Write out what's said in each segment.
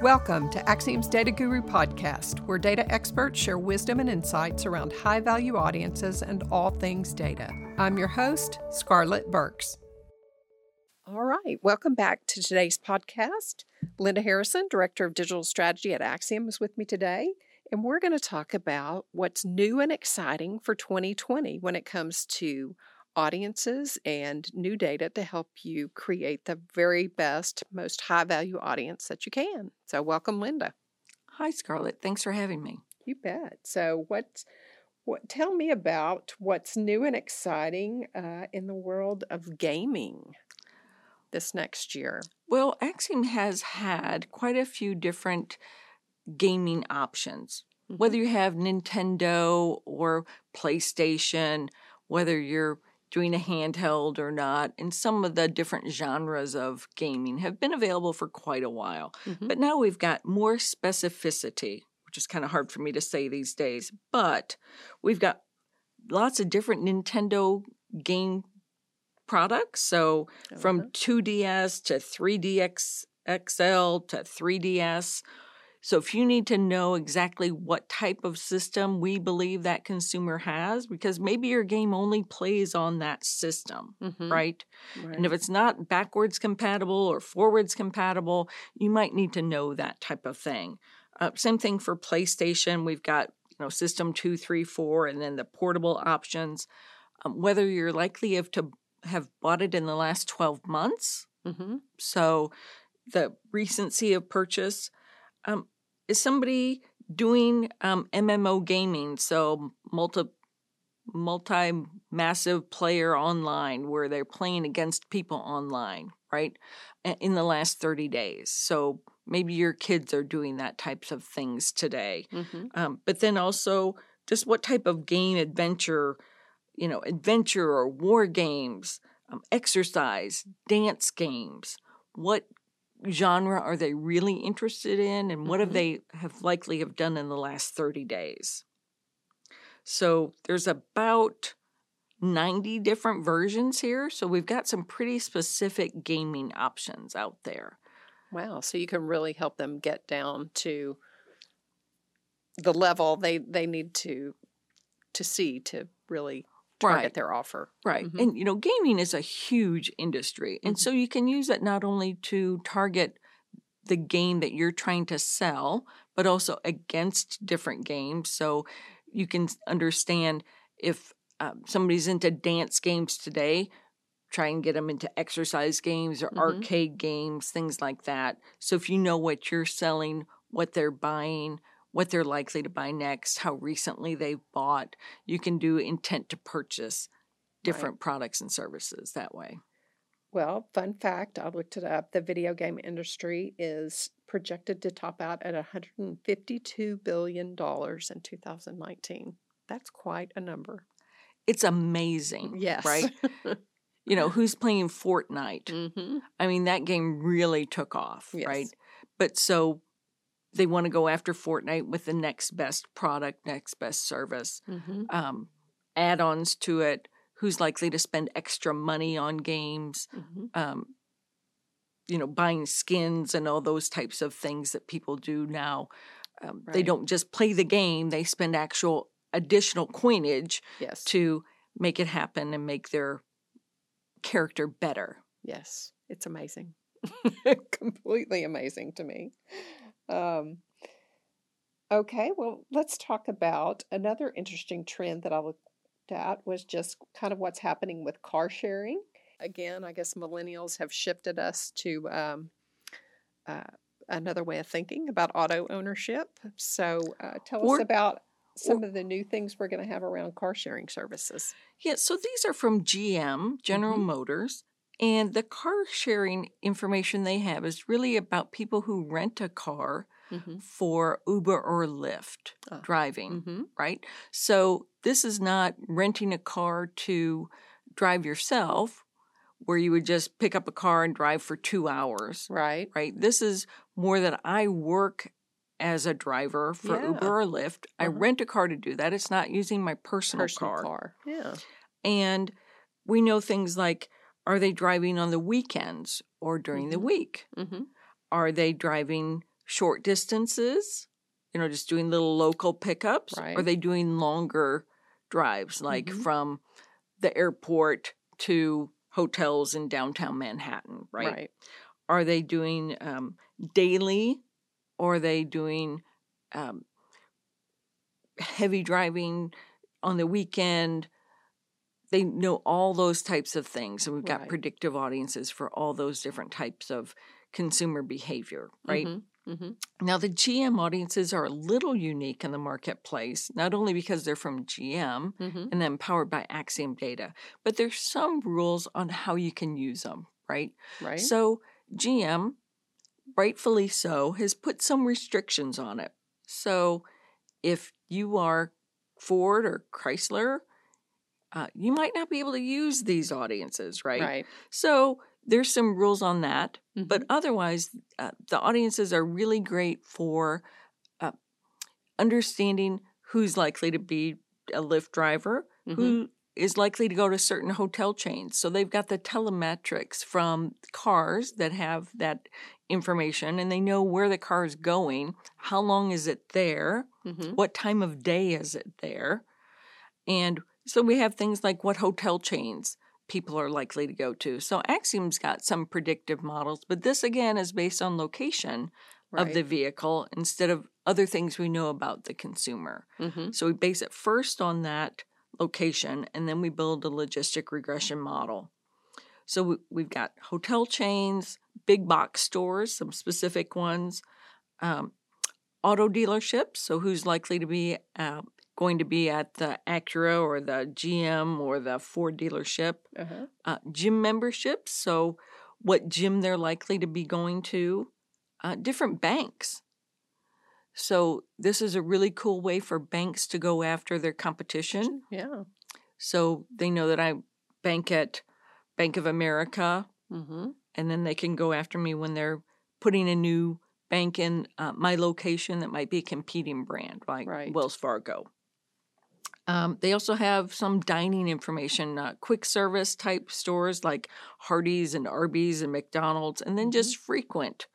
Welcome to Acxiom's Data Guru podcast, where data experts share wisdom and insights around high value audiences and all things data. I'm your host, Scarlett Burks. All right, welcome back to today's podcast. Linda Harrison, Director of Digital Strategy at Acxiom, is with me today, and we're going to talk about what's new and exciting for 2020 when it comes to audiences and new data to help you create the very best, most high value audience that you can. So, welcome, Linda. Hi, Scarlett. Thanks for having me. You bet. So, what's what? Tell me about what's new and exciting uh, in the world of gaming this next year. Well, Acxiom has had quite a few different gaming options. Mm-hmm. Whether you have Nintendo or PlayStation, whether you're doing a handheld or not, and some of the different genres of gaming have been available for quite a while. Mm-hmm. But now we've got more specificity, which is kind of hard for me to say these days, but we've got lots of different Nintendo game products. So from 2DS to 3DS XL to 3DS so if you need to know exactly what type of system we believe that consumer has, because maybe your game only plays on that system, mm-hmm. right? right? And if it's not backwards compatible or forwards compatible, you might need to know that type of thing. Uh, same thing for PlayStation. We've got you know system two, three, four, and then the portable options. Um, whether you're likely of to have bought it in the last 12 months. Mm-hmm. So the recency of purchase um, is somebody doing um, MMO gaming, so multi multi massive player online where they're playing against people online, right? In the last 30 days. So maybe your kids are doing that types of things today. Mm-hmm. Um, but then also just what type of game adventure, you know, adventure or war games, um, exercise, dance games. What genre are they really interested in and what mm-hmm. have they have likely have done in the last 30 days so there's about 90 different versions here so we've got some pretty specific gaming options out there wow so you can really help them get down to the level they they need to to see to really target right. their offer. Right. Mm-hmm. And, you know, gaming is a huge industry. And mm-hmm. so you can use it not only to target the game that you're trying to sell, but also against different games. So you can understand if um, somebody's into dance games today, try and get them into exercise games or mm-hmm. arcade games, things like that. So if you know what you're selling, what they're buying, what they're likely to buy next, how recently they've bought. You can do intent to purchase different right. products and services that way. Well, fun fact I looked it up. The video game industry is projected to top out at $152 billion in 2019. That's quite a number. It's amazing. Yes. Right? you know, who's playing Fortnite? Mm-hmm. I mean, that game really took off, yes. right? But so they want to go after Fortnite with the next best product, next best service, mm-hmm. um, add ons to it, who's likely to spend extra money on games, mm-hmm. um, you know, buying skins and all those types of things that people do now. Um, right. They don't just play the game, they spend actual additional coinage yes. to make it happen and make their character better. Yes, it's amazing. Completely amazing to me. Um, okay, well, let's talk about another interesting trend that I looked at was just kind of what's happening with car sharing. Again, I guess millennials have shifted us to um, uh, another way of thinking about auto ownership. So, uh, tell or, us about some or, of the new things we're going to have around car sharing services. Yeah, so these are from GM, General mm-hmm. Motors. And the car sharing information they have is really about people who rent a car mm-hmm. for Uber or Lyft oh. driving, mm-hmm. right? So this is not renting a car to drive yourself where you would just pick up a car and drive for two hours. Right. Right. This is more that I work as a driver for yeah. Uber or Lyft. Uh-huh. I rent a car to do that. It's not using my personal, personal car. car. Yeah. And we know things like are they driving on the weekends or during mm-hmm. the week? Mm-hmm. Are they driving short distances, you know, just doing little local pickups? Right. Or are they doing longer drives, like Mhm. from the airport to hotels in downtown Manhattan, right? Are they doing um, daily or are they doing um, heavy driving on the weekend? They know all those types of things. And we've got Right. predictive audiences for all those different types of consumer behavior, right? Mhm. Mhm. Now, the GM audiences are a little unique in the marketplace, not only because they're from GM Mhm. and then powered by Acxiom data, but there's some rules on how you can use them, right? Right. So, GM, rightfully so, has put some restrictions on it. So, if you are Ford or Chrysler, uh, you might not be able to use these audiences, right? Right. So, there's some rules on that. But Mhm. otherwise, uh, the audiences are really great for uh, understanding who's likely to be a Lyft driver, Mhm. who is likely to go to certain hotel chains. So they've got the telemetrics from cars that have that information and they know where the car is going, how long is it there, Mhm. what time of day is it there. And so we have things like what hotel chains people are likely to go to. So Acxiom's got some predictive models, but this again is based on location of the vehicle instead of other things we know about the consumer. Mhm. So we base it first on that location and then we build a logistic regression model. So we, we've got hotel chains, big box stores, some specific ones, um, auto dealerships. So who's likely to be uh, going to be at the Acura or the GM or the Ford dealership? Uh-huh. uh, gym memberships. So, what gym they're likely to be going to, uh, different banks. So, this is a really cool way for banks to go after their competition. Yeah. So, they know that I bank at Bank of America, Mm-hmm. and then they can go after me when they're putting a new bank in uh, my location that might be a competing brand, like Right. Wells Fargo. Um, they also have some dining information, uh, quick service type stores like Hardee's and Arby's and McDonald's, and then Mhm. just frequent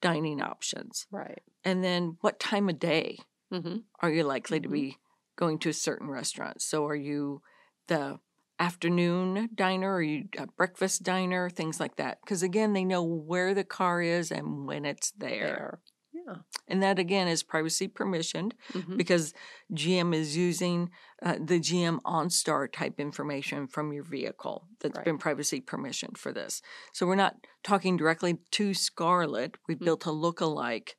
dining options. Right. And then what time of day Mm-hmm. are you likely to Mhm. be going to a certain restaurant? So are you the afternoon diner or you a breakfast diner, things like that? Because again, they know where the car is and when it's there. There. Yeah. And that again is privacy permissioned Mm-hmm. because GM is using uh, the GM OnStar type information from your vehicle that's Right. been privacy permissioned for this. So we're not talking directly to Scarlett. We Mm. built a lookalike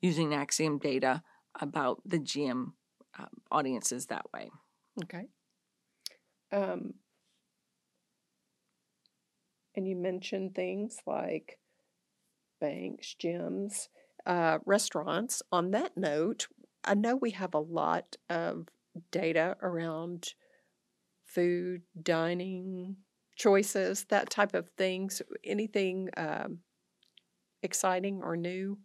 using Acxiom data about the GM uh, audiences that way. Okay. Um, and you mentioned things like banks, gyms, uh, restaurants. On that note, I know we have a lot of data around food, dining choices, that type of things. Anything um, exciting or new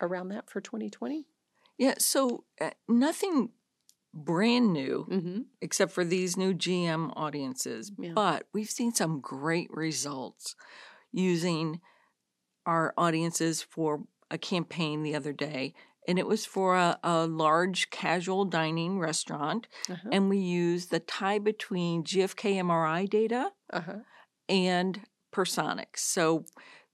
around that for 2020? Yeah, so uh, nothing brand new Mm-hmm. except for these new GM audiences. Yeah. But we've seen some great results using our audiences for a campaign the other day. And it was for a, a large casual dining restaurant. Uh-huh. And we used the tie between GFK MRI data uh-huh. and Personicx. So,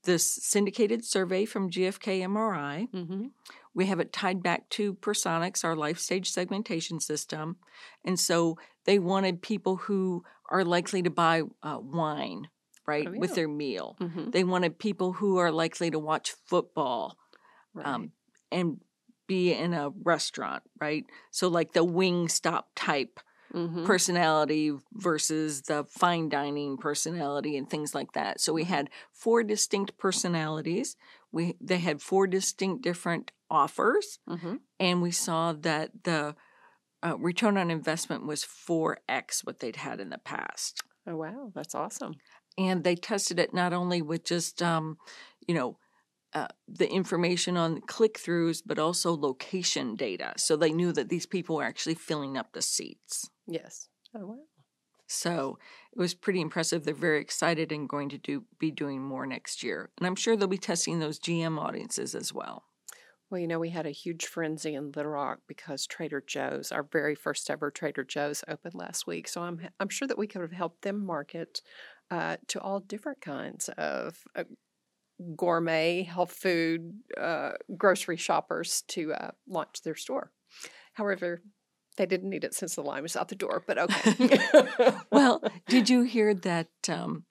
this syndicated survey from GFK MRI Mm-hmm. we have it tied back to Personicx, our life stage segmentation system. And so they wanted people who are likely to buy uh, wine, right, Oh, with their meal. Mm-hmm. They wanted people who are likely to watch football Right. um, and be in a restaurant, right? So, like the wing stop type mm-hmm. personality versus the fine dining personality and things like that. So we had four distinct personalities. We they had four distinct different offers, mm-hmm. and we saw that the uh, return on investment was four x what they'd had in the past. Oh wow, that's awesome. And they tested it not only with just um, you know. Uh, the information on click throughs, but also location data. So they knew that these people were actually filling up the seats. Yes. Oh wow. So it was pretty impressive. They're very excited and going to do be doing more next year. And I'm sure they'll be testing those GM audiences as well. Well, you know, we had a huge frenzy in Little Rock because Trader Joe's, our very first ever Trader Joe's, opened last week. So I'm I'm sure that we could have helped them market uh, to all different kinds of uh, gourmet health food uh, grocery shoppers to uh, launch their store. However, they didn't need it since the line was out the door. But okay. well, did you hear that um,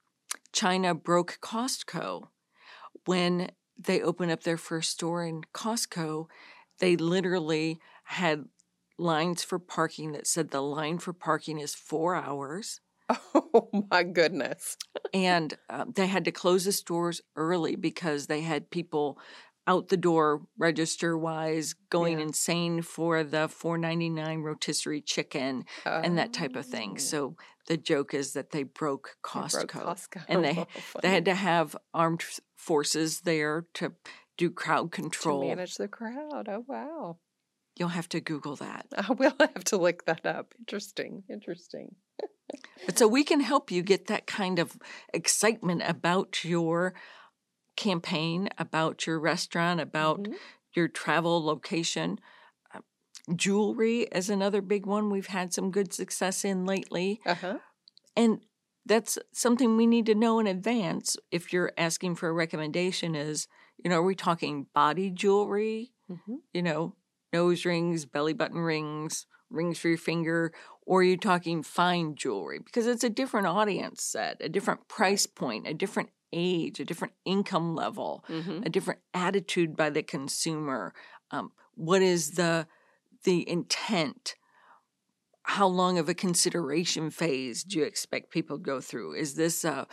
China broke Costco when they opened up their first store in Costco, they literally had lines for parking that said the line for parking is four hours. Oh my goodness. and uh, they had to close the stores early because they had people out the door register wise going yeah. insane for the 4.99 rotisserie chicken and that type of thing. Oh. so the joke is that they broke Costco, they broke Costco. and they they had to have armed forces there to do crowd control. to manage the crowd. Oh wow. You'll have to google that. I will have to look that up. Interesting. Interesting but so we can help you get that kind of excitement about your campaign about your restaurant, about mm-hmm. your travel location. Uh, jewelry is another big one we've had some good success in lately. Uh-huh. And that's something we need to know in advance if you're asking for a recommendation is, you know, are we talking body jewelry? Mm-hmm. You know, nose rings, belly button rings, rings for your finger, or are you talking fine jewelry? Because it's a different audience set, a different price point, a different age, a different income level, mm-hmm. a different attitude by the consumer. Um, what is the the intent? How long of a consideration phase do you expect people to go through? Is this a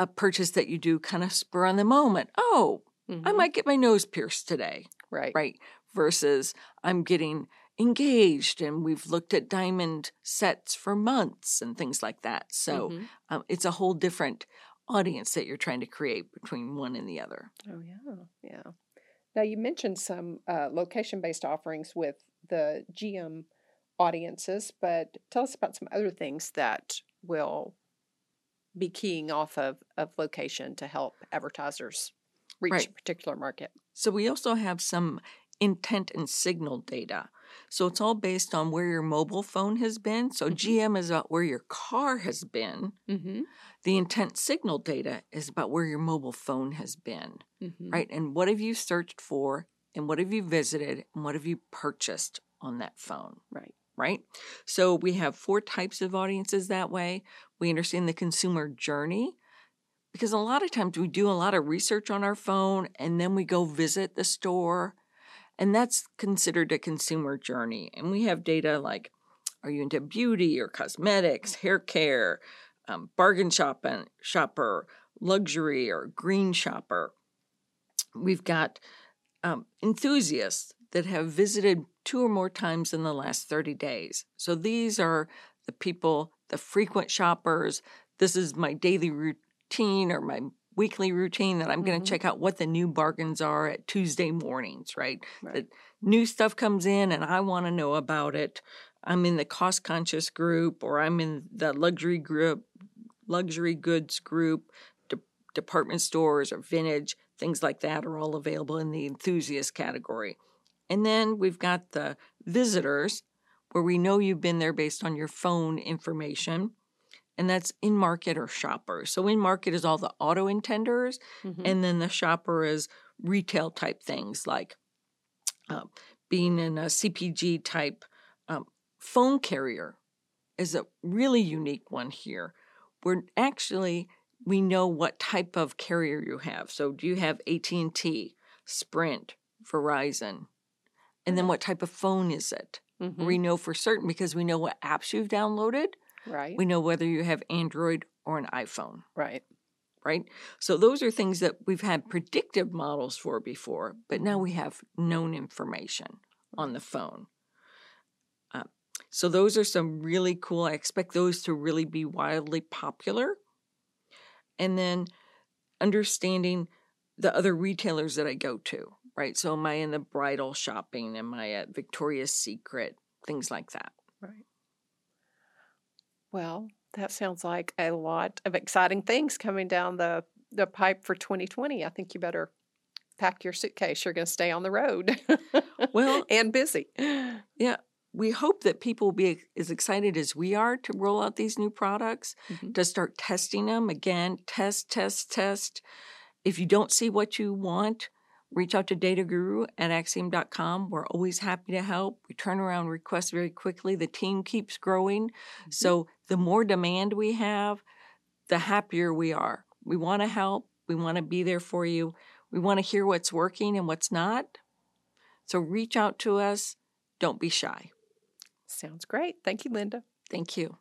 a purchase that you do kind of spur on the moment? Oh, mm-hmm. I might get my nose pierced today. Right. Right. Versus I'm getting engaged and we've looked at diamond sets for months and things like that. So mm-hmm. um, it's a whole different audience that you're trying to create between one and the other. Oh, yeah. Yeah. Now, you mentioned some uh, location based offerings with the GM audiences, but tell us about some other things that will be keying off of, of location to help advertisers reach right. a particular market. So, we also have some intent and signal data. So it's all based on where your mobile phone has been. So mm-hmm. GM is about where your car has been. Mm-hmm. The intent signal data is about where your mobile phone has been, mm-hmm. right? And what have you searched for, and what have you visited, and what have you purchased on that phone, right? Right. So we have four types of audiences that way. We understand the consumer journey because a lot of times we do a lot of research on our phone and then we go visit the store and that's considered a consumer journey. And we have data like are you into beauty or cosmetics, hair care, um, bargain shopping, shopper, luxury, or green shopper? We've got um, enthusiasts that have visited two or more times in the last 30 days. So these are the people, the frequent shoppers. This is my daily routine or my weekly routine that I'm mm-hmm. going to check out what the new bargains are at Tuesday mornings, right? right. The new stuff comes in and I want to know about it. I'm in the cost conscious group or I'm in the luxury group, luxury goods group, de- department stores or vintage, things like that are all available in the enthusiast category. And then we've got the visitors where we know you've been there based on your phone information and that's in market or shopper. So in market is all the auto intenders, mm-hmm. and then the shopper is retail type things like uh, being in a CPG type um, phone carrier is a really unique one here. Where actually we know what type of carrier you have. So do you have AT&T, Sprint, Verizon? And then what type of phone is it? Mm-hmm. We know for certain because we know what apps you've downloaded Right. We know whether you have Android or an iPhone. Right. Right. So those are things that we've had predictive models for before, but now we have known information on the phone. Uh, so those are some really cool. I expect those to really be wildly popular. And then understanding the other retailers that I go to, right? So am I in the bridal shopping? Am I at Victoria's Secret? Things like that. Right. Well, that sounds like a lot of exciting things coming down the, the pipe for 2020. I think you better pack your suitcase. You're going to stay on the road. Well- and busy. Yeah. We hope that people will be as excited as we are to roll out these new products, Mhm. to start testing them. Again, test, test, test. If you don't see what you want, reach out to Data Guru at acxiom.com. We're always happy to help. We turn around requests very quickly. The team keeps growing. Mm-hmm. So the more demand we have, the happier we are. We want to help. We want to be there for you. We want to hear what's working and what's not. So reach out to us. Don't be shy. Sounds great. Thank you, Linda. Thank you.